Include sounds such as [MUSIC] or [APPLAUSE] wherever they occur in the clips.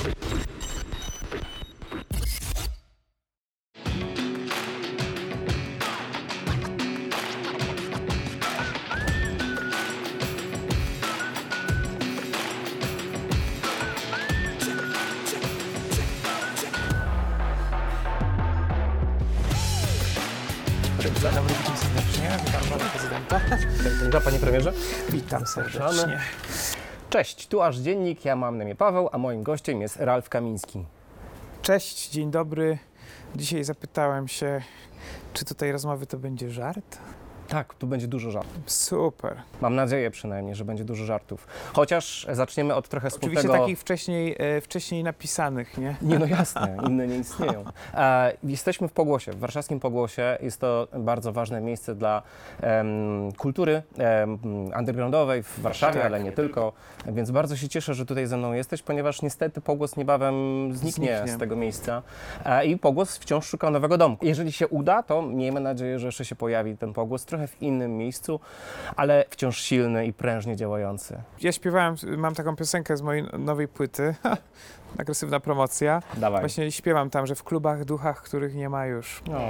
Dzień dobry, witam serdecznie. Witam serdecznie. Cześć, tu aż dziennik, ja mam na imię Paweł, a moim gościem jest Ralf Kamiński. Cześć, dzień dobry. Dzisiaj zapytałem się, czy tutaj rozmowy to będzie żart? Tak, tu będzie dużo żartów. Super. Mam nadzieję przynajmniej, że będzie dużo żartów. Chociaż zaczniemy od trochę Oczywiście smutnego... takich wcześniej, e, wcześniej napisanych, nie? Nie, no jasne, inne nie istnieją. [LAUGHS] E, jesteśmy w Pogłosie, w warszawskim Pogłosie. Jest to bardzo ważne miejsce dla em, kultury em, undergroundowej w Warszawie, Tak. ale nie tylko. Więc bardzo się cieszę, że tutaj ze mną jesteś, ponieważ niestety Pogłos niebawem zniknie, Zniknie. z tego miejsca. E, I Pogłos wciąż szuka nowego domku. Jeżeli się uda, to miejmy nadzieję, że jeszcze się pojawi ten Pogłos trochę w innym miejscu, ale wciąż silny i prężnie działający. Ja śpiewałem, mam taką piosenkę z mojej nowej płyty, [LAUGHS] agresywna promocja. Dawaj. Właśnie śpiewam tam, że w klubach, duchach, których nie ma już. No,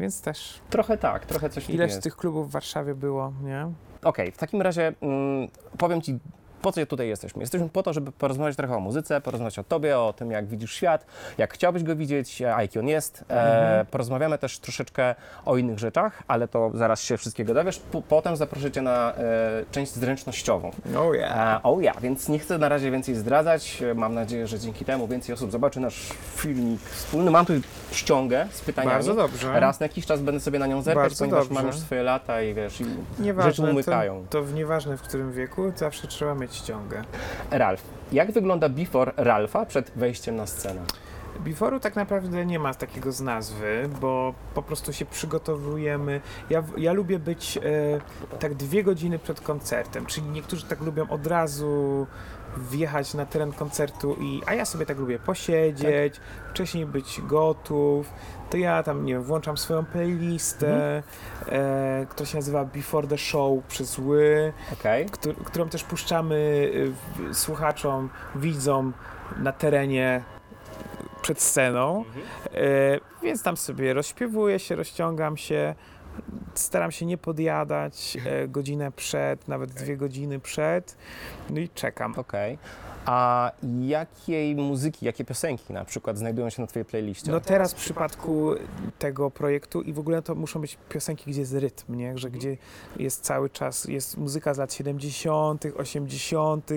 Więc też, trochę tak, trochę coś ileż jest. tych klubów w Warszawie było, nie? Okej, w takim razie mm, powiem Ci, po co tutaj jesteśmy. Jesteśmy po to, żeby porozmawiać trochę o muzyce, porozmawiać o Tobie, o tym, jak widzisz świat, jak chciałbyś go widzieć, a jaki on jest. E, Mhm. porozmawiamy też troszeczkę o innych rzeczach, ale to zaraz się wszystkiego dowiesz. Po, potem zaproszę Cię na e, część zręcznościową. Oh yeah. E, o ja, więc nie chcę na razie więcej zdradzać. Mam nadzieję, że dzięki temu więcej osób zobaczy nasz filmik wspólny. Mam tu ściągę z pytaniami. Bardzo dobrze. Raz na jakiś czas będę sobie na nią zerkać, Bardzo ponieważ dobrze. mam już swoje lata i wiesz, i Nieważne, rzeczy umykają. To, to w nieważne w którym wieku, zawsze trzeba mieć ściągę. Ralf, jak wygląda before Ralfa przed wejściem na scenę? Before'u tak naprawdę nie ma takiego z nazwy, bo po prostu się przygotowujemy. Ja, ja lubię być e, tak dwie godziny przed koncertem, czyli niektórzy tak lubią od razu wjechać na teren koncertu, i, a ja sobie tak lubię posiedzieć, wcześniej być gotów. To ja tam, nie wiem, włączam swoją playlistę, e, która się nazywa Before the Show przez Ły Okej. któr- którą też puszczamy w- słuchaczom, widzom na terenie przed sceną. E, więc tam sobie rozśpiewuję się, rozciągam się, staram się nie podjadać [LAUGHS] e, godzinę przed, nawet dwie godziny przed, no i czekam. Okej. A jakiej muzyki, jakie piosenki na przykład znajdują się na Twojej playliście? No teraz w przypadku tego projektu i w ogóle to muszą być piosenki, gdzie jest rytm, nie? że gdzie jest cały czas, jest muzyka z lat 70., 80.,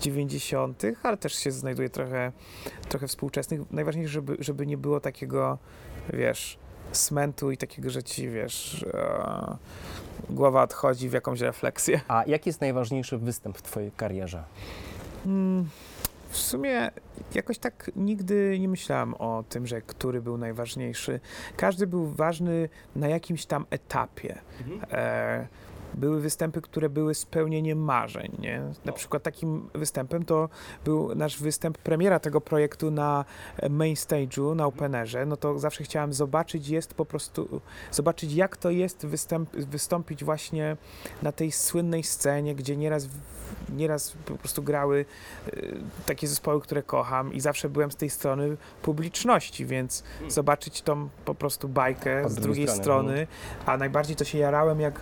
90., ale też się znajduje trochę, trochę współczesnych. Najważniejsze, żeby, żeby nie było takiego, wiesz, smentu i takiego, że ci, wiesz, e, głowa odchodzi w jakąś refleksję. A jaki jest najważniejszy występ w Twojej karierze? Mm, W sumie jakoś tak nigdy nie myślałem o tym, że który był najważniejszy. Każdy był ważny na jakimś tam etapie. E, były występy, które były spełnieniem marzeń. Nie? Na przykład takim występem to był nasz występ, premiera tego projektu na e, main stage'u, na openerze. No to zawsze chciałem zobaczyć, jest po prostu, zobaczyć jak to jest występ, wystąpić właśnie na tej słynnej scenie, gdzie nieraz, nieraz po prostu grały e, takie zespoły, które kocham i zawsze byłem z tej strony publiczności, więc zobaczyć tą po prostu bajkę z drugiej strony, strony, a najbardziej to się jarałem, jak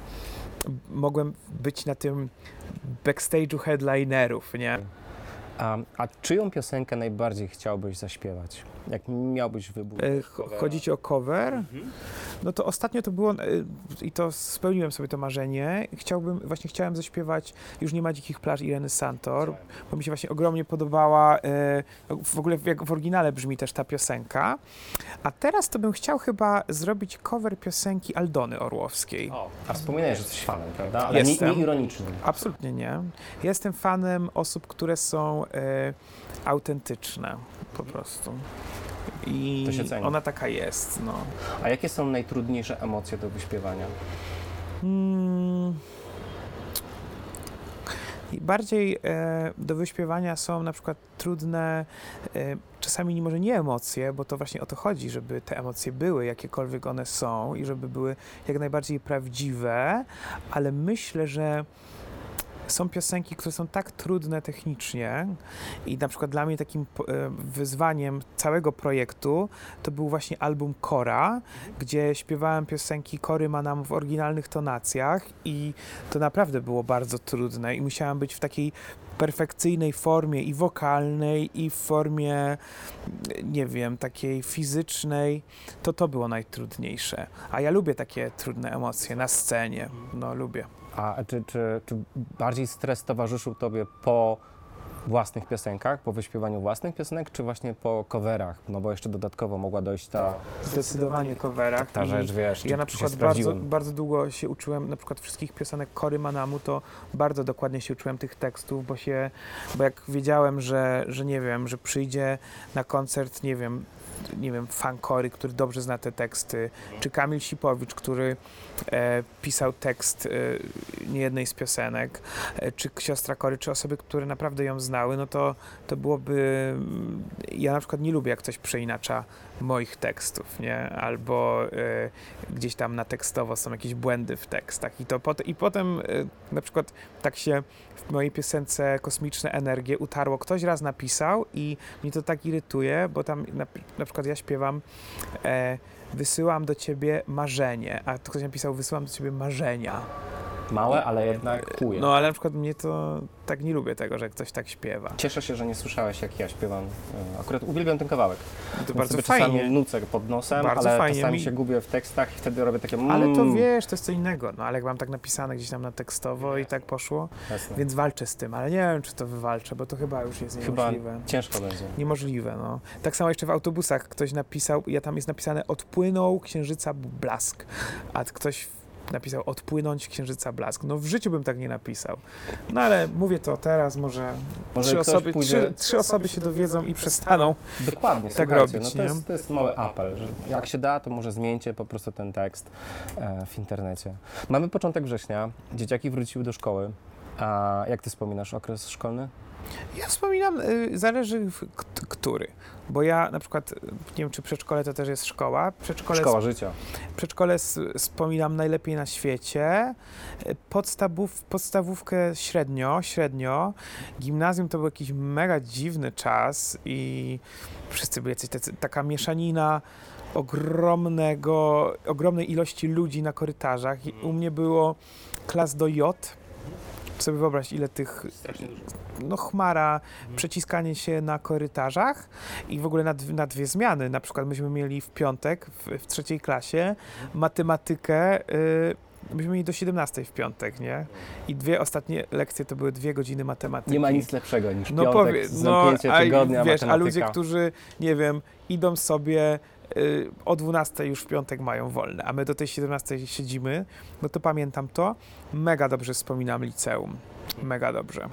mogłem być na tym backstage'u headlinerów, nie? A, a czyją piosenkę najbardziej chciałbyś zaśpiewać? Jak miałbyś wybór? E, ch- Chodzi ci o cover? No to ostatnio to było, e, i to spełniłem sobie to marzenie. Chciałbym, właśnie chciałem zaśpiewać Już nie ma dzikich plaż Ireny Santor, bo mi się właśnie ogromnie podobała, e, w ogóle jak w oryginale brzmi też ta piosenka. A teraz to bym chciał chyba zrobić cover piosenki Aldony Orłowskiej. O, a wspominałeś, że jesteś fanem, prawda? Ale nie, Jestem. nie ironicznym. Absolutnie nie. Jestem fanem osób, które są autentyczne po prostu. I To się ceni. ona taka jest, no. A jakie są najtrudniejsze emocje do wyśpiewania? Mm. I Bardziej e, do wyśpiewania są na przykład trudne, e, czasami może nie emocje, bo to właśnie o to chodzi, żeby te emocje były, jakiekolwiek one są i żeby były jak najbardziej prawdziwe, ale myślę, że są piosenki, które są tak trudne technicznie i na przykład dla mnie takim e, wyzwaniem całego projektu to był właśnie album Kora, gdzie śpiewałem piosenki Kory Manam w oryginalnych tonacjach i to naprawdę było bardzo trudne i musiałem być w takiej perfekcyjnej formie i wokalnej i w formie nie wiem, takiej fizycznej, to to było najtrudniejsze. A ja lubię takie trudne emocje na scenie. No lubię. A czy, czy, czy bardziej stres towarzyszył tobie po własnych piosenkach, po wyśpiewaniu własnych piosenek, czy właśnie po coverach? No bo jeszcze dodatkowo mogła dojść ta, Zdecydowanie coverach. ta rzecz, wiesz, Ja na przykład bardzo, bardzo długo się uczyłem na przykład wszystkich piosenek Kory Manamu, to bardzo dokładnie się uczyłem tych tekstów, bo się, bo jak wiedziałem, że, że nie wiem, że przyjdzie na koncert, nie wiem, nie wiem, fan Kory, który dobrze zna te teksty, czy Kamil Sipowicz, który e, pisał tekst e, niejednej z piosenek, e, czy siostra Kory, czy osoby, które naprawdę ją znały, no to, to byłoby... mm, Ja na przykład nie lubię, jak ktoś przeinacza moich tekstów, nie? Albo e, gdzieś tam na tekstowo są jakieś błędy w tekstach. I, to pot- i potem e, na przykład tak się w mojej piosence Kosmiczne Energie utarło. Ktoś raz napisał i mnie to tak irytuje, bo tam na, na przykład ja śpiewam e, wysyłam do ciebie marzenie, a ktoś napisał wysyłam do ciebie marzenia. Małe, ale jednak chuje. No ale na przykład mnie to tak nie lubię tego, że ktoś tak śpiewa. Cieszę się, że nie słyszałeś, jak ja śpiewam. E, Akurat uwielbiam ten kawałek. To Więc bardzo fajnie. czasami nucę pod nosem, Bardzo ale fajnie. czasami Mi- się gubię w tekstach i wtedy robię takie mm, Ale to wiesz, to jest co innego. No ale jak mam tak napisane gdzieś tam na tekstowo i tak poszło, Jasne. więc walczę z tym, ale nie wiem, czy to wywalczę, bo to chyba już jest Chyba niemożliwe. ciężko będzie. Niemożliwe, no. Tak samo jeszcze w autobusach ktoś napisał, ja tam jest napisane odpłynął księżyca blask, a ktoś napisał odpłynąć księżyca blask. No w życiu bym tak nie napisał. No ale mówię to teraz, może, Może trzy, osoby, pójdzie- trzy, trzy osoby się dowiedzą i przestaną. Dokładnie, tak robić, no to, jest, to jest mały apel, że jak się da, to może zmieńcie po prostu ten tekst e, w internecie. Mamy początek września, dzieciaki wróciły do szkoły. A jak ty wspominasz okres szkolny? Ja wspominam, y, zależy w, k- który, bo ja na przykład, nie wiem czy przedszkole to też jest szkoła, przedszkole, Szkoła życia. przedszkole wspominam najlepiej na świecie, podstawów, podstawówkę średnio, średnio, gimnazjum to był jakiś mega dziwny czas i wszyscy byli jacyś tacy, taka mieszanina ogromnego, ogromnej ilości ludzi na korytarzach. I u mnie było klas do J, sobie wyobraź ile tych no chmara, przeciskanie się na korytarzach i w ogóle na, na dwie zmiany. Na przykład myśmy mieli w piątek w, w trzeciej klasie matematykę, y, myśmy mieli do 17 w piątek, nie? I dwie ostatnie lekcje to były dwie godziny matematyki. Nie ma nic lepszego niż no piątek, powie, no, zamknięcie a, tygodnia, wiesz, a matematyka. ludzie, którzy, nie wiem, idą sobie o 12 już w piątek mają wolne, a my do tej 17 siedzimy, no to pamiętam to. Mega dobrze wspominam liceum. Mega dobrze.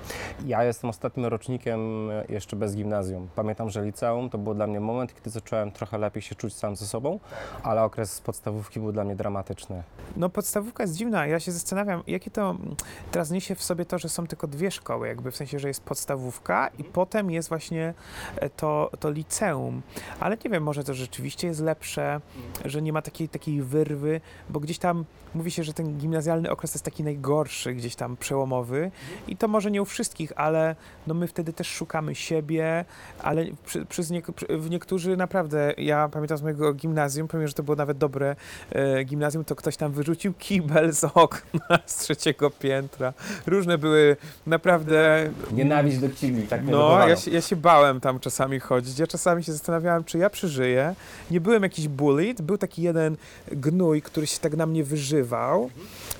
Ja jestem ostatnim rocznikiem e, jeszcze bez gimnazjum. Pamiętam, że liceum to był dla mnie moment, kiedy zacząłem trochę lepiej się czuć sam ze sobą, ale okres podstawówki był dla mnie dramatyczny. No podstawówka jest dziwna. Ja się zastanawiam, jakie to mm, teraz niesie w sobie to, że są tylko dwie szkoły, jakby w sensie, że jest podstawówka i potem jest właśnie e, to, to liceum. Ale nie wiem, może to rzeczywiście jest lepsze, że nie ma takiej, takiej wyrwy, bo gdzieś tam mówi się, że ten gimnazjalny okres jest taki najgorszy, gdzieś tam przełomowy i to może nie u wszystkich, ale no my wtedy też szukamy siebie, ale przy, przy, nie, przy, w niektórzy naprawdę, ja pamiętam z mojego gimnazjum, pomimo, że to było nawet dobre e, gimnazjum, to ktoś tam wyrzucił kibel z okna [LAUGHS] z trzeciego piętra. Różne były naprawdę Nienawiść do kibli, tak mnie no, ja się, ja się bałem tam czasami chodzić. Ja czasami się zastanawiałem, czy ja przeżyję. Nie byłem jakiś bullied. Był taki jeden gnój, który się tak na mnie wyżywał.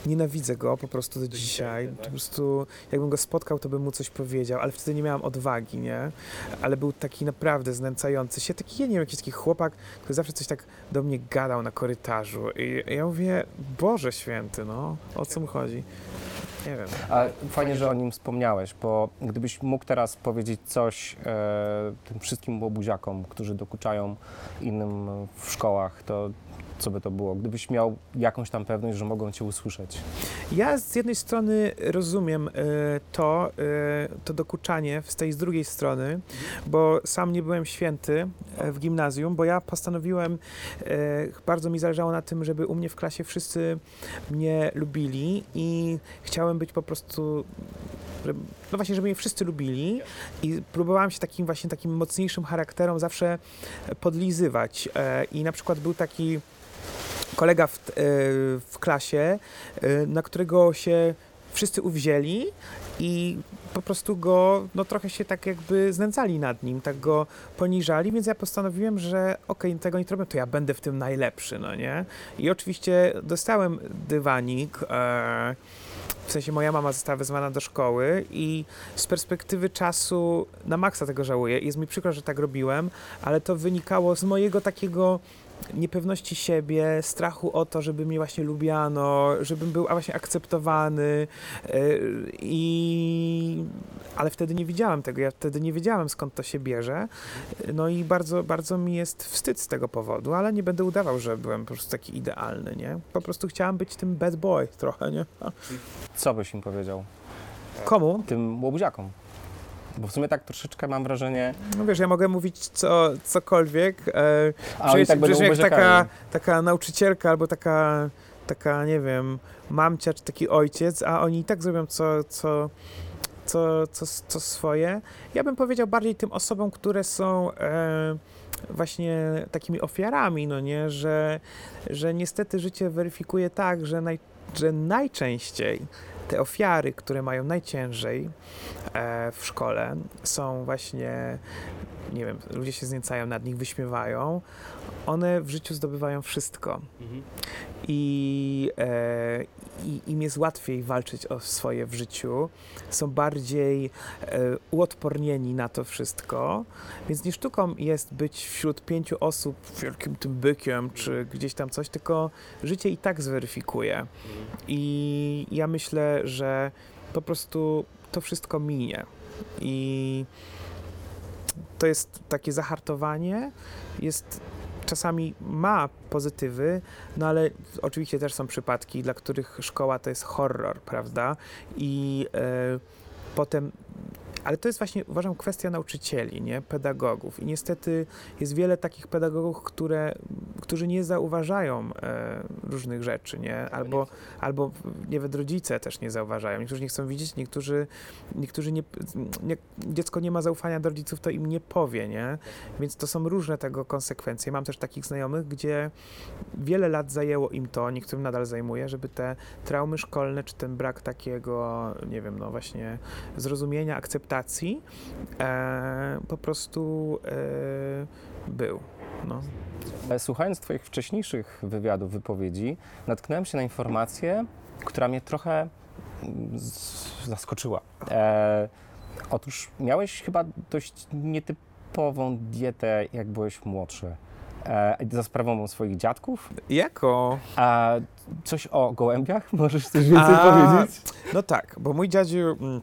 Nienawidzę go po prostu do dzisiaj. Po prostu jakbym go spotkał, to bym mu coś powiedział, ale wtedy nie miałem odwagi, nie? Ale był taki naprawdę znęcający się. Taki, ja nie wiem, jakiś taki chłopak, który zawsze coś tak do mnie gadał na korytarzu. I ja mówię, Boże święty, no, o co mu chodzi? Nie wiem. A fajnie, że o nim wspomniałeś, bo gdybyś mógł teraz powiedzieć coś e, tym wszystkim łobuziakom, którzy dokuczają innym w szkołach, to co by to było? Gdybyś miał jakąś tam pewność, że mogą cię usłyszeć. Ja z jednej strony rozumiem e, to, e, to dokuczanie z tej z drugiej strony, bo sam nie byłem święty e, w gimnazjum, bo ja postanowiłem, bardzo mi zależało na tym, żeby u mnie w klasie wszyscy mnie lubili i chciałem być po prostu no właśnie, żeby mnie wszyscy lubili i próbowałam się takim właśnie takim mocniejszym charakterom zawsze podlizywać i na przykład był taki kolega w, e, w klasie, e, na którego się wszyscy uwzięli i po prostu go, no trochę się tak jakby znęcali nad nim, tak go poniżali, więc ja postanowiłem, że okej, okay, tego nie robię, to ja będę w tym najlepszy, no nie? I oczywiście dostałem dywanik, e, w sensie moja mama została wezwana do szkoły i z perspektywy czasu na maksa tego żałuję. Jest mi przykro, że tak robiłem, ale to wynikało z mojego takiego niepewności siebie, strachu o to, żeby mnie właśnie lubiano, żebym był właśnie akceptowany e, i ale wtedy nie widziałem tego, ja wtedy nie wiedziałem skąd to się bierze, no i bardzo, bardzo mi jest wstyd z tego powodu, ale nie będę udawał, że byłem po prostu taki idealny, nie? Po prostu chciałem być tym bad boy trochę, nie? Co byś im powiedział? Komu? Tym łobuziakom. Bo w sumie tak troszeczkę mam wrażenie... No wiesz, ja mogę mówić co, cokolwiek. E, A oni tak będą jak taka, taka nauczycielka albo taka, taka, nie wiem, mamcia czy taki ojciec, a oni i tak zrobią co, co, co, co, co swoje. Ja bym powiedział bardziej tym osobom, które są e, właśnie takimi ofiarami, no nie, że, że niestety życie weryfikuje tak, że, naj, że najczęściej te ofiary, które mają najciężej e, w szkole, są właśnie, nie wiem, ludzie się zniecają nad nich, wyśmiewają, one w życiu zdobywają wszystko. Mhm. I, e, i im jest łatwiej walczyć o swoje w życiu, są bardziej e, uodpornieni na to wszystko, więc nie sztuką jest być wśród pięciu osób wielkim tym bykiem, czy gdzieś tam coś, tylko życie i tak zweryfikuje. Mhm. I ja myślę, że po prostu to wszystko minie. I to jest takie zahartowanie, jest czasami ma pozytywy, no ale oczywiście też są przypadki, dla których szkoła to jest horror, prawda? I e, potem ale to jest właśnie, uważam, kwestia nauczycieli, nie? pedagogów. I niestety jest wiele takich pedagogów, które, którzy nie zauważają e, różnych rzeczy, nie? Albo, albo nawet rodzice też nie zauważają. Niektórzy nie chcą widzieć, niektórzy, niektórzy nie, nie, dziecko nie ma zaufania do rodziców, to im nie powie, nie? Więc to są różne tego konsekwencje. Mam też takich znajomych, gdzie wiele lat zajęło im to, niektórym nadal zajmuje, żeby te traumy szkolne, czy ten brak takiego, nie wiem, no właśnie zrozumienia, akceptacji, e, po prostu e, był. No. E, słuchając Twoich wcześniejszych wywiadów, wypowiedzi, natknąłem się na informację, która mnie trochę mm, zaskoczyła. E, otóż miałeś chyba dość nietypową dietę, jak byłeś młodszy. E, za sprawą swoich dziadków. Jako? A coś o gołębiach? [LAUGHS] Możesz coś więcej A, powiedzieć? No tak, bo mój dziadziu mm,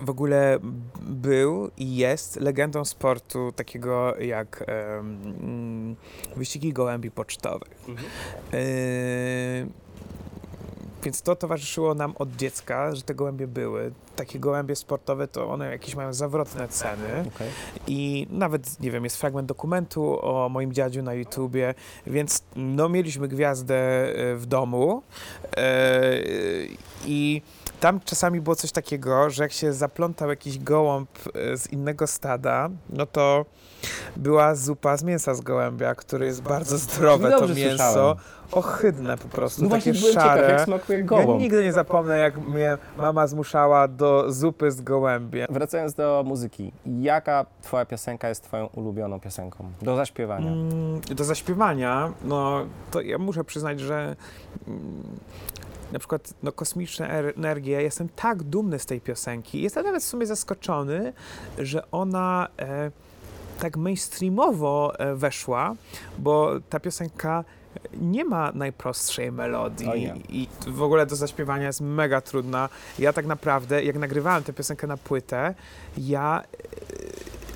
w ogóle był i jest legendą sportu takiego jak um, wyścigi gołębi pocztowych. Mhm. Y więc to towarzyszyło nam od dziecka, że te gołębie były. Takie gołębie sportowe to one jakieś mają zawrotne ceny. Okay. I nawet, nie wiem, jest fragment dokumentu o moim dziadziu na YouTubie, więc no mieliśmy gwiazdę e, w domu. Yy, I tam czasami było coś takiego, że jak się zaplątał jakiś gołąb e, z innego stada, no to była zupa z mięsa z gołębia, który jest bardzo zdrowe, to mięso. Słyszałem. Ohydne po prostu, no takie szare. Ciekaw, jak smakuje gołąb. Ja nigdy nie zapomnę, jak mnie mama zmuszała do zupy z gołębiem. Wracając do muzyki, jaka twoja piosenka jest twoją ulubioną piosenką do zaśpiewania? Mm, do zaśpiewania, no to ja muszę przyznać, że mm, na przykład no, kosmiczna energia, ja jestem tak dumny z tej piosenki. Jestem nawet w sumie zaskoczony, że ona e, tak mainstreamowo e, weszła, bo ta piosenka nie ma najprostszej melodii i w ogóle do zaśpiewania jest mega trudna. Ja tak naprawdę, jak nagrywałem tę piosenkę na płytę, ja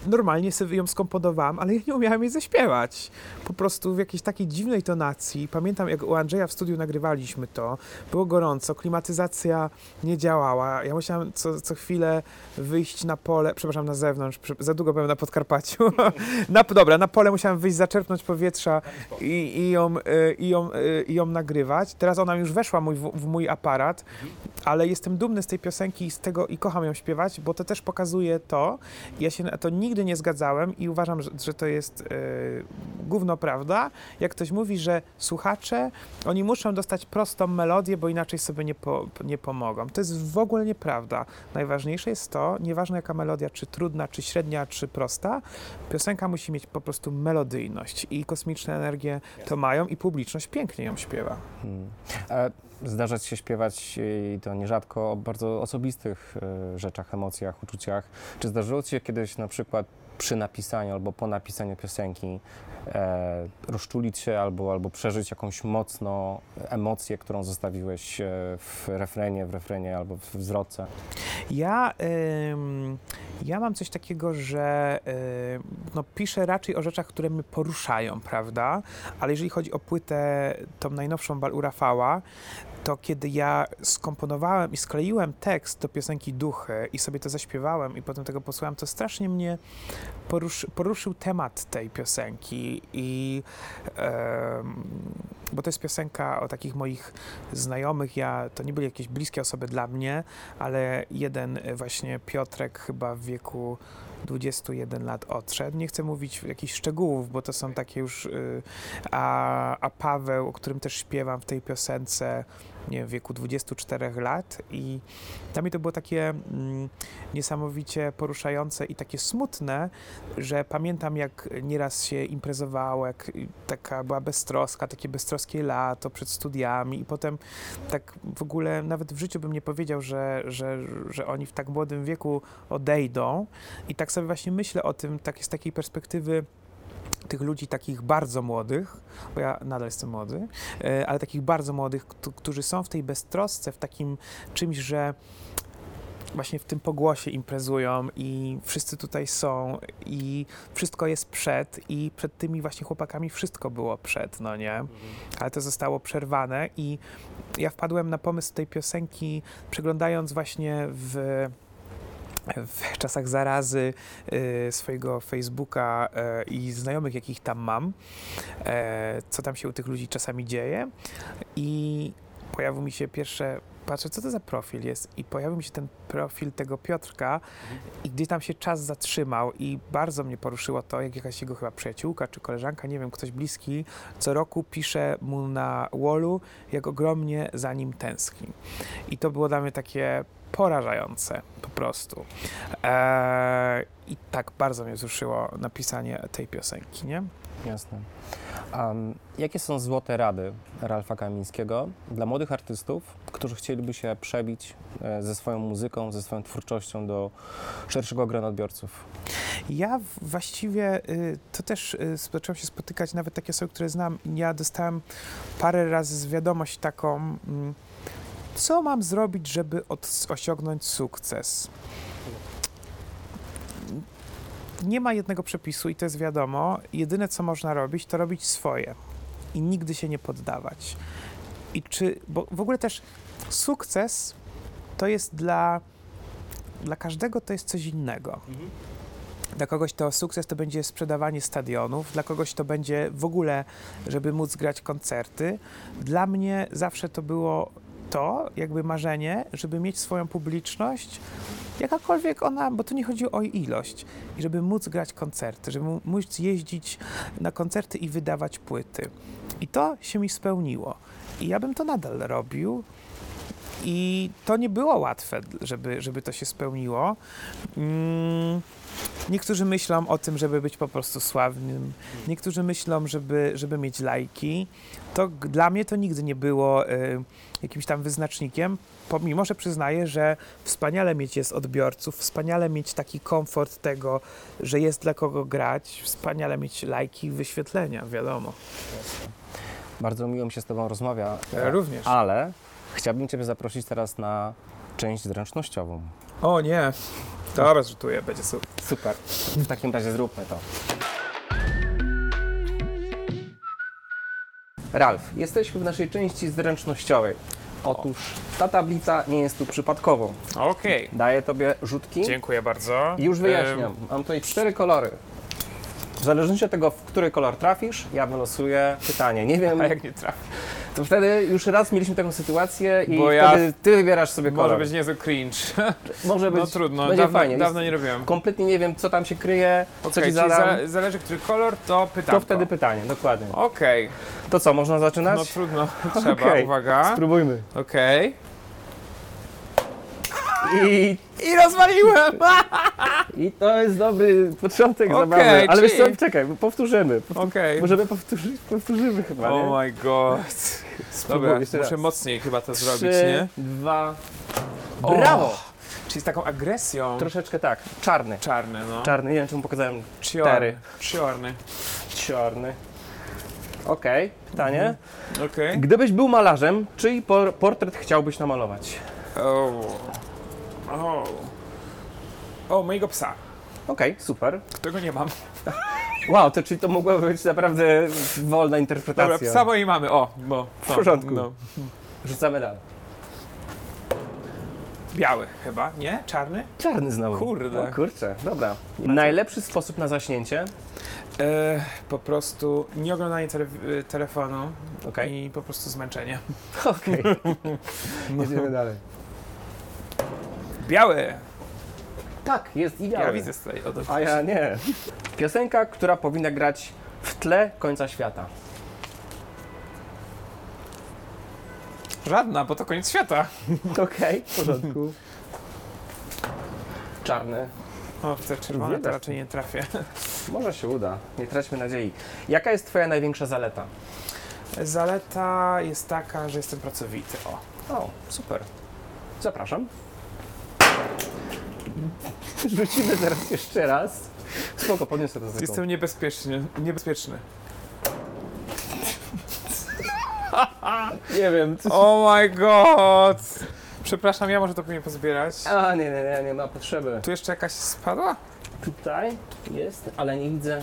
normalnie sobie ją skomponowałam, ale ja nie umiałam jej zaśpiewać. Po prostu w jakiejś takiej dziwnej tonacji. Pamiętam, jak u Andrzeja w studiu nagrywaliśmy to, było gorąco, klimatyzacja nie działała. Ja musiałam co, co chwilę wyjść na pole, przepraszam, na zewnątrz, za długo byłem na Podkarpaciu. [LAUGHS] na, dobra, na pole musiałam wyjść, zaczerpnąć powietrza i, i, ją, y, i, ją, y, i ją nagrywać. Teraz ona już weszła mój, w, w mój aparat, ale jestem dumny z tej piosenki i z tego i kocham ją śpiewać, bo to też pokazuje to. Ja się na to nigdy nie zgadzałem i uważam, że, że to jest y, gówno prawda. Jak ktoś mówi, że słuchacze, oni muszą dostać prostą melodię, bo inaczej sobie nie, po, nie pomogą. To jest w ogóle nieprawda. Najważniejsze jest to, nieważne jaka melodia, czy trudna, czy średnia, czy prosta, piosenka musi mieć po prostu melodyjność i kosmiczne energie to mają i publiczność pięknie ją śpiewa. Hmm. Zdarza ci się śpiewać e, i to nierzadko o bardzo osobistych e, rzeczach, emocjach, uczuciach. Czy zdarzyło ci się kiedyś na przykład przy napisaniu albo po napisaniu piosenki e, rozczulić się albo, albo przeżyć jakąś mocno emocję, którą zostawiłeś e, w refrenie, w refrenie albo w zwrotce? Ja, ym, ja mam coś takiego, że no, piszę raczej o rzeczach, które mnie poruszają, prawda? Ale jeżeli chodzi o płytę, tą najnowszą Bal u Rafała, to kiedy ja skomponowałem i skleiłem tekst do piosenki Duchy i sobie to zaśpiewałem i potem tego posłuchałem, to strasznie mnie poruszy, poruszył temat tej piosenki i em, bo to jest piosenka o takich moich znajomych, ja, to nie byli jakieś bliskie osoby dla mnie, ale jeden y, właśnie Piotrek chyba w wieku 21 lat odszedł. Nie chcę mówić jakichś szczegółów, bo to są takie już. y, A, a Paweł, o którym też śpiewam w tej piosence, nie wiem, w wieku 24 lat i dla mnie to było takie mm, niesamowicie poruszające i takie smutne, że pamiętam jak nieraz się imprezowało, jak taka była beztroska, takie beztroskie lato przed studiami i potem tak w ogóle nawet w życiu bym nie powiedział, że, że, że oni w tak młodym wieku odejdą. I tak sobie właśnie myślę o tym, tak z takiej perspektywy tych ludzi takich bardzo młodych, bo ja nadal jestem młody, e, ale takich bardzo młodych, któ- którzy są w tej beztrosce, w takim czymś, że właśnie w tym pogłosie imprezują i wszyscy tutaj są i wszystko jest przed i przed tymi właśnie chłopakami wszystko było przed, no nie? Ale to zostało przerwane i ja wpadłem na pomysł tej piosenki przeglądając właśnie w w czasach zarazy y, swojego Facebooka y, i znajomych, jakich tam mam, e, co tam się u tych ludzi czasami dzieje. I pojawił mi się pierwsze, patrzę, co to za profil jest, i pojawił mi się ten profil tego Piotrka, i gdzie tam się czas zatrzymał, i bardzo mnie poruszyło to, jak jakaś jego chyba przyjaciółka czy koleżanka, nie wiem, ktoś bliski, co roku pisze mu na wallu, jak ogromnie za nim tęskni. I to było dla mnie takie porażające po prostu. Eee, I tak bardzo mnie wzruszyło napisanie tej piosenki, nie? Jasne. Um, jakie są złote rady Ralfa Kamińskiego dla młodych artystów, którzy chcieliby się przebić e, ze swoją muzyką, ze swoją twórczością do szerszego grona odbiorców? Ja właściwie y, to też y, zacząłem się spotykać, nawet takie osoby, które znam. Ja dostałem parę razy z wiadomość taką, mm, co mam zrobić, żeby osiągnąć sukces. Nie ma jednego przepisu i to jest wiadomo. Jedyne, co można robić, to robić swoje i nigdy się nie poddawać. I czy, bo w ogóle też sukces to jest dla, dla każdego to jest coś innego. Dla kogoś to sukces to będzie sprzedawanie stadionów, dla kogoś to będzie w ogóle, żeby móc grać koncerty. Dla mnie zawsze to było to, jakby marzenie, żeby mieć swoją publiczność, jakakolwiek ona, bo tu nie chodzi o ilość, i żeby móc grać koncerty, żeby móc jeździć na koncerty i wydawać płyty. I to się mi spełniło. I ja bym to nadal robił. I to nie było łatwe, żeby, żeby to się spełniło. Mm, Niektórzy myślą o tym, żeby być po prostu sławnym. Niektórzy myślą, żeby, żeby mieć lajki. To dla mnie to nigdy nie było y, jakimś tam wyznacznikiem, pomimo, że przyznaję, że wspaniale mieć jest odbiorców, wspaniale mieć taki komfort tego, że jest dla kogo grać, wspaniale mieć lajki i wyświetlenia, wiadomo. Bardzo miło mi się z Tobą rozmawia, Ja również. ale chciałbym Ciebie zaprosić teraz na część zręcznościową. O nie, Dobra, rzutuję, będzie super. Super. W takim razie zróbmy to. Ralf, jesteśmy w naszej części zręcznościowej. Otóż ta tablica nie jest tu przypadkową. Okej, Daję Tobie rzutki dziękuję bardzo. już wyjaśniam. Mam tutaj cztery kolory. W zależności od tego, w który kolor trafisz, ja wylosuję pytanie. Nie wiem, Em, A jak nie trafi? To wtedy już raz mieliśmy taką sytuację i Bo ja- wtedy Ty wybierasz sobie kolor. Może być niezły cringe. [LAUGHS] Może być No trudno, będzie dawno, fajnie. dawno nie robiłem. Kompletnie nie wiem, co tam się kryje, co Okej, Ci czyli zadam. za, zależy, który kolor, to pytam. To wtedy pytanie, dokładnie. Okej, To co, można zaczynać? no trudno, [LAUGHS] trzeba, Okej, uwaga. Spróbujmy. Okej. I, I rozwaliłem! I to jest dobry początek Okej, zabawy. Ale wiesz co, czekaj, powtórzymy. Okej. Możemy powtórzyć, powtórzymy chyba, nie? Oh my god. Dobra, muszę raz. mocniej chyba to Trzy, zrobić, nie? dwa... Brawo! Czyli z taką agresją. Troszeczkę tak. Czarny. Czarny, no. Czarny, nie wiem, czy mu pokazałem. Czarny. Czarny. Czarny. Okej, pytanie. Okej. Gdybyś był malarzem, czyj por- portret chciałbyś namalować? O. O. O, mojego psa, Okej, super. którego nie mam. Wow, to czyli to mogła być naprawdę wolna interpretacja. Dobra, psa mojej mamy, o, bo. W porządku. No. Rzucamy dalej. Biały chyba, nie? Czarny? Czarny znowu. Kurde. O kurczę, dobra. Najlepszy sposób na zaśnięcie? E, po prostu nie oglądanie tele, telefonu Okej. i po prostu zmęczenie. Okej. [LAUGHS] Jedziemy dalej. Biały! Tak, jest idealny. Ja widzę tutaj. O, to- A ja nie. Piosenka, która powinna grać w tle końca świata. Żadna, bo to koniec świata. [LAUGHS] Okej, w porządku. Czarny. O, w te czerwone to raczej nie trafię. [LAUGHS] Może się uda. Nie traćmy nadziei. Jaka jest Twoja największa zaleta? Zaleta jest taka, że jestem pracowity. O. O, super. Zapraszam. [LAUGHS] Rzucimy teraz jeszcze raz. Spoko, podniosę to z Jestem niebezpieczny. Niebezpieczny. Nie wiem. Co... Oh my god! Przepraszam, ja może to powinien pozbierać. A, nie, nie, nie, nie ma potrzeby. Tu jeszcze jakaś spadła? Tutaj jest, ale nie widzę.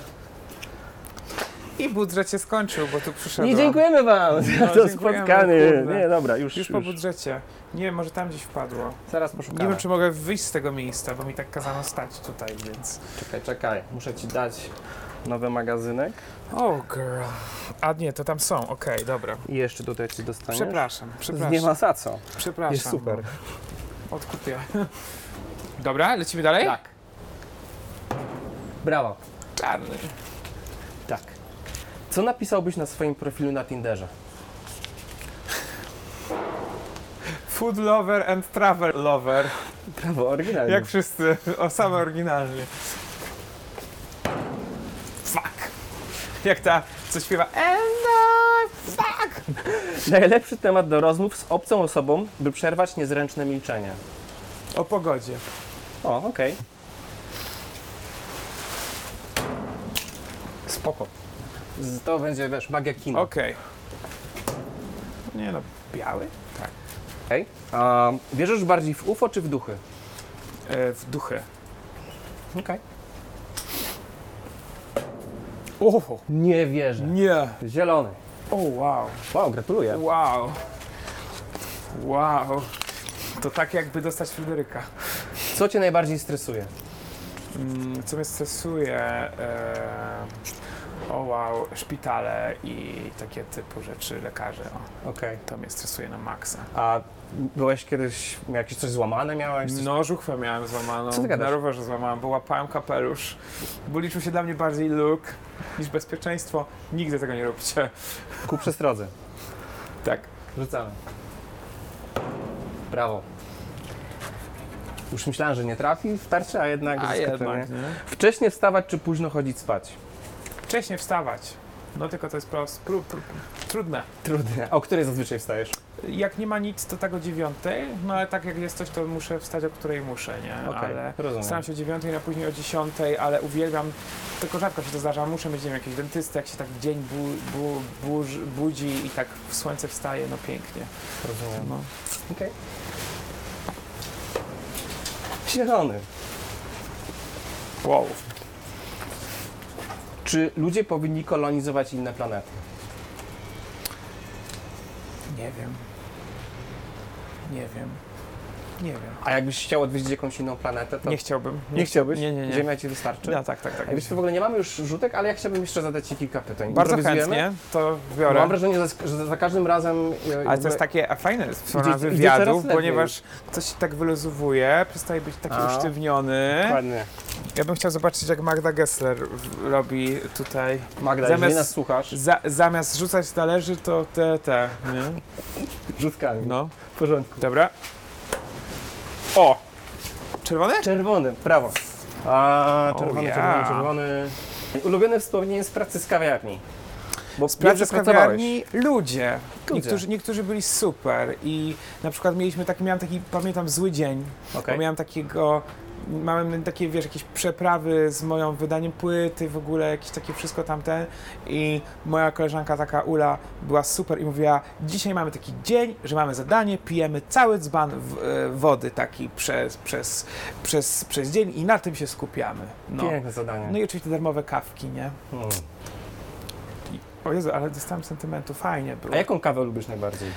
I budżet się skończył, bo tu przyszedłem. Nie dziękujemy Wam za No, to dziękujemy, spotkanie. kurde. Nie, dobra, już, Już po budżecie. Nie wiem, może tam gdzieś wpadło. Zaraz Nie poszukamy. wiem, czy mogę wyjść z tego miejsca, bo mi tak kazano stać tutaj, więc... Czekaj, czekaj. Muszę Ci dać nowy magazynek. Oh girl. A nie, to tam są, okej, dobra. I jeszcze tutaj Ci dostaniesz. Przepraszam, przepraszam. Nie ma za co. Przepraszam. Jest super. Odkupię. Dobra, lecimy dalej? Tak. Brawo. Czarny. Tak. Co napisałbyś na swoim profilu na Tinderze? Food lover and travel lover. Brawo, oryginalnie. Jak wszyscy, o same oryginalnie. Fuck. Jak ta, co śpiewa And I fuck. Najlepszy temat do rozmów z obcą osobą, by przerwać niezręczne milczenie. O pogodzie. O, okej. Spoko. Z- To będzie, wiesz, magia kina. Okej. Nie no, biały? Tak. Okej. A wierzysz bardziej w UFO czy w duchy? E, w duchy. Okej. O, Nie wierzę. nie. Zielony. O, wow. Wow, gratuluję. Wow. Wow. To tak jakby dostać Fryderyka. Co cię najbardziej stresuje? Mm, Co mnie stresuje? E, o wow, szpitale i takie typu rzeczy, lekarze. Okej. to mnie stresuje na maksa. A byłeś kiedyś, jakieś coś złamane miałeś? Coś... No, żuchwę miałem złamaną. Co ty gadasz? Na rowerze złamałem, bo łapałem kapelusz. Bo liczył się dla mnie bardziej look niż bezpieczeństwo. Nigdy tego nie róbcie. Ku przestrodze. Tak. Rzucamy. Brawo. Już myślałem, że nie trafi w tarczę, a jednak A jednak, nie? Wcześnie wstawać czy późno chodzić spać? Wcześniej wstawać. No tylko to jest prost, pró, pró, trudne. Trudne. A o której zazwyczaj wstajesz? Jak nie ma nic, to tak o dziewiątej, no ale tak jak jest coś, to muszę wstać, o której muszę, nie? Okej, ale rozumiem. staram się o dziewiątej, na później o dziesiątej, ale uwielbiam, tylko rzadko się to zdarza, muszę mieć, nie wiem, jakiś dentysty, jak się tak dzień bu, bu, burz, budzi i tak w słońce wstaje, no pięknie. Rozumiem. No. Okej. Zielony. Wow. Czy ludzie powinni kolonizować inne planety? Nie wiem. Nie wiem. Nie wiem. A jakbyś chciał odwiedzić jakąś inną planetę, to Nie chciałbym. nie chciałbyś? Nie, nie, nie. Ziemia ci wystarczy? No, tak, tak, tak. Wiesz, w ogóle nie mamy już rzutek, ale ja chciałbym jeszcze zadać Ci kilka pytań. Bardzo chętnie to biorę. Mam wrażenie, że za każdym razem... e, Ale to jest takie fajne idzie wywiadów, ponieważ coś się tak wyluzowuje, przestaje być taki A. usztywniony. Dokładnie. Ja bym chciał zobaczyć, jak Magda Gessler robi tutaj. Magda, Zamiast- jeżeli nas słuchasz, Za, zamiast rzucać talerzy, to te, te, nie? rzutkami. No, W porządku. dobra. O! Czerwony? Czerwony, prawo. A, Oh, czerwony, yeah. czerwony, czerwony. Ulubione wspomnienie z pracy z kawiarni. Bo Z wiem, pracy że z pracowałeś. kawiarni ludzie. Ludzie. Niektórzy, niektórzy byli super i na przykład mieliśmy taki, miałem taki, pamiętam, zły dzień, Okej. bo miałem takiego, miałem takie, wiesz, jakieś przeprawy z moją wydaniem płyty, w ogóle jakieś takie wszystko tamte i moja koleżanka taka Ula była super i mówiła, dzisiaj mamy taki dzień, że mamy zadanie, pijemy cały dzban w, e, wody taki przez, przez, przez, przez dzień i na tym się skupiamy. No. Piękne zadanie. no i oczywiście darmowe kawki, nie? Hmm. O Jezu, ale dostałem sentymentu, fajnie było. A jaką kawę lubisz najbardziej?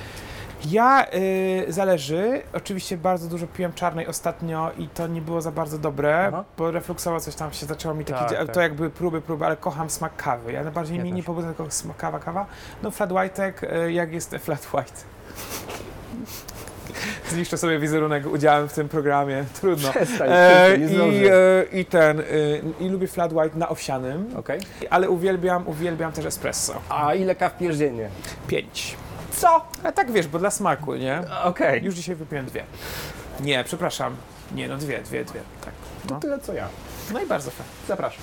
Ja y, zależy. Oczywiście bardzo dużo piłem czarnej ostatnio i to nie było za bardzo dobre, Aha. bo refluksowo coś tam się zaczęło mi taki. Tak, tak. To jakby próby, próby, ale kocham smak kawy. Ja najbardziej Ja nie, nie pobudzę tylko smak kawa, kawa. No flat white'ek, y, jak jest flat white. [LAUGHS] Zniszczę sobie wizerunek udziałem w tym programie. Trudno. Przestań, E, i, e, I ten, y, i lubię flat white na owsianym, Okej. ale uwielbiam, uwielbiam też espresso. A ile kaw pijesz dziennie? Pięć. Co? A tak wiesz, bo dla smaku, nie? Okej. Już dzisiaj wypiłem dwie. Nie, przepraszam. Nie, no dwie, dwie, dwie. Tak. To No, tyle co ja. no i bardzo fajnie. Zapraszam.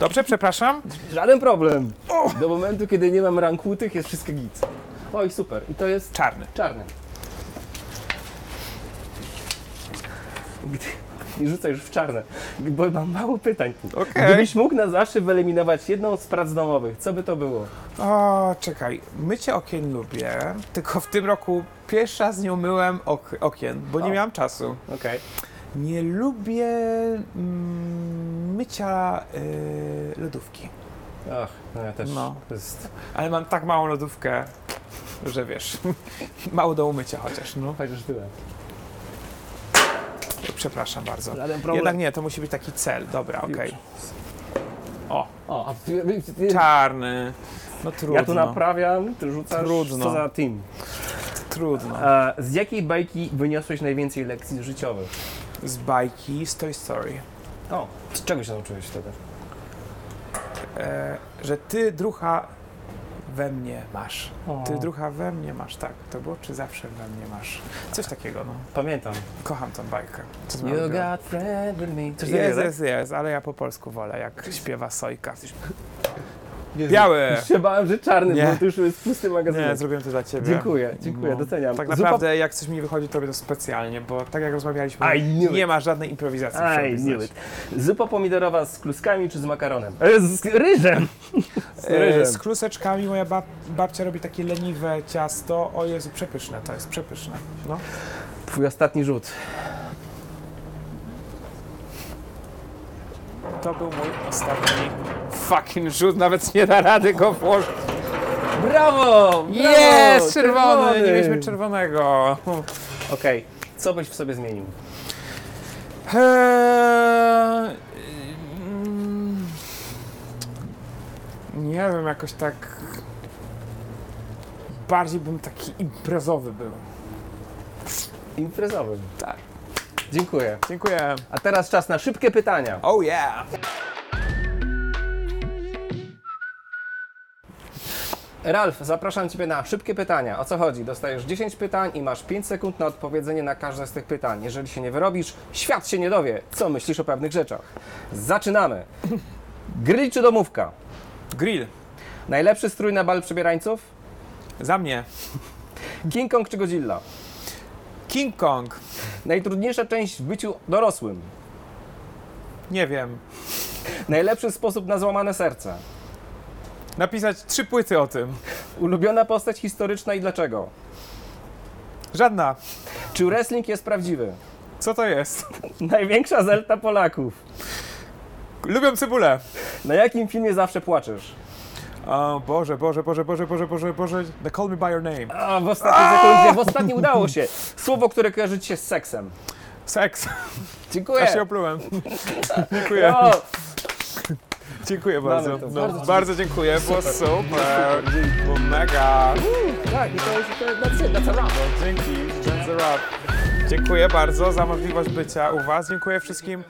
Dobrze, przepraszam. Żaden problem. Do momentu, kiedy nie mam rankutych, jest wszystko git. Oj, super. I to jest Czarny. czarny. Gdy... Nie rzucaj już w czarne, bo mam mało pytań. Okej. Gdybyś mógł na zawsze wyeliminować jedną z prac domowych, co by to było? O, czekaj. Mycie okien lubię, tylko w tym roku pierwszy raz nie umyłem ok- okien, bo nie O. miałam czasu. Okej. Nie lubię mm, mycia y, lodówki, Ach, no ja też. No. Jest... ale mam tak małą lodówkę, że wiesz, [LAUGHS] mało do umycia chociaż, no. Chociaż tyle. Przepraszam bardzo. Żaden problem. Jednak nie, to musi być taki cel. Dobra, okej. Już. O, O, czarny. No trudno. ja tu naprawiam, ty rzucasz. Trudno. Co za team. Trudno. A, z jakiej bajki wyniosłeś najwięcej lekcji życiowych? Z bajki z Toy Story. O, z czego się nauczyłeś wtedy? E, że ty drucha we mnie masz. Ty O. drucha we mnie masz, tak. To było, czy zawsze we mnie masz? Coś takiego, no. Pamiętam. Kocham tą bajkę. Co ty You got friend with me. Coś Jest, tak? jest, jest, ale ja po polsku wolę, jak śpiewa Sojka. Jezu, Biały! [LAUGHS] Już się bałem, że czarny, Nie. bo to już jest pusty magazyn. Nie, zrobiłem to dla ciebie. Dziękuję, dziękuję, No. doceniam. Tak Zupa- naprawdę, jak coś mi wychodzi, to robię to specjalnie, bo tak jak rozmawialiśmy, nie it. ma żadnej improwizacji I knew it. Zupa pomidorowa z kluskami czy z makaronem? E, z ryżem! [LAUGHS] Z E, ryżem. z kluseczkami moja bab babcia robi takie leniwe ciasto. O Jezu, przepyszne to jest, przepyszne. No. Twój ostatni rzut. To był mój ostatni fucking rzut, nawet nie da rady go włożyć. Brawo! Jest, czerwony, nie mieliśmy czerwonego. Okej, co byś w sobie zmienił? Eee, mm, nie wiem, jakoś tak bardziej bym taki imprezowy był. Imprezowym. Tak. Dziękuję. Dziękuję. A teraz czas na szybkie pytania. Oh yeah. Ralf, zapraszam Ciebie na szybkie pytania. O co chodzi? Dostajesz 10 pytań i masz 5 sekund na odpowiedzenie na każde z tych pytań. Jeżeli się nie wyrobisz, świat się nie dowie, co myślisz o pewnych rzeczach. Zaczynamy. Grill czy domówka? Grill. Najlepszy strój na bal przebierańców? Za mnie. King Kong czy Godzilla? King Kong. Najtrudniejsza część w byciu dorosłym? Nie wiem. Najlepszy sposób na złamane serce? Napisać trzy płyty o tym. Ulubiona postać historyczna i dlaczego? Żadna. Czy wrestling jest prawdziwy? Co to jest? Największa zelta Polaków. Lubią cebulę. Na jakim filmie zawsze płaczesz? O Boże, Boże, Boże, Boże, Boże, Boże, Boże. The Call Me By Your Name. A, w ostatniej sekundzie, w ostatniej udało się. Słowo, które kojarzy ci się z seksem. Seks. Dziękuję. Aż się oplułem. [LAUGHS] Dziękuję. No, Dziękuję bardzo. No, Bardzo bardzo, dziękuję, było Super. super. Było mega. tak, i to jest, to, that's it, that's a wrap. Dzięki, that's a wrap. Dziękuję bardzo za możliwość bycia u Was. Dziękuję wszystkim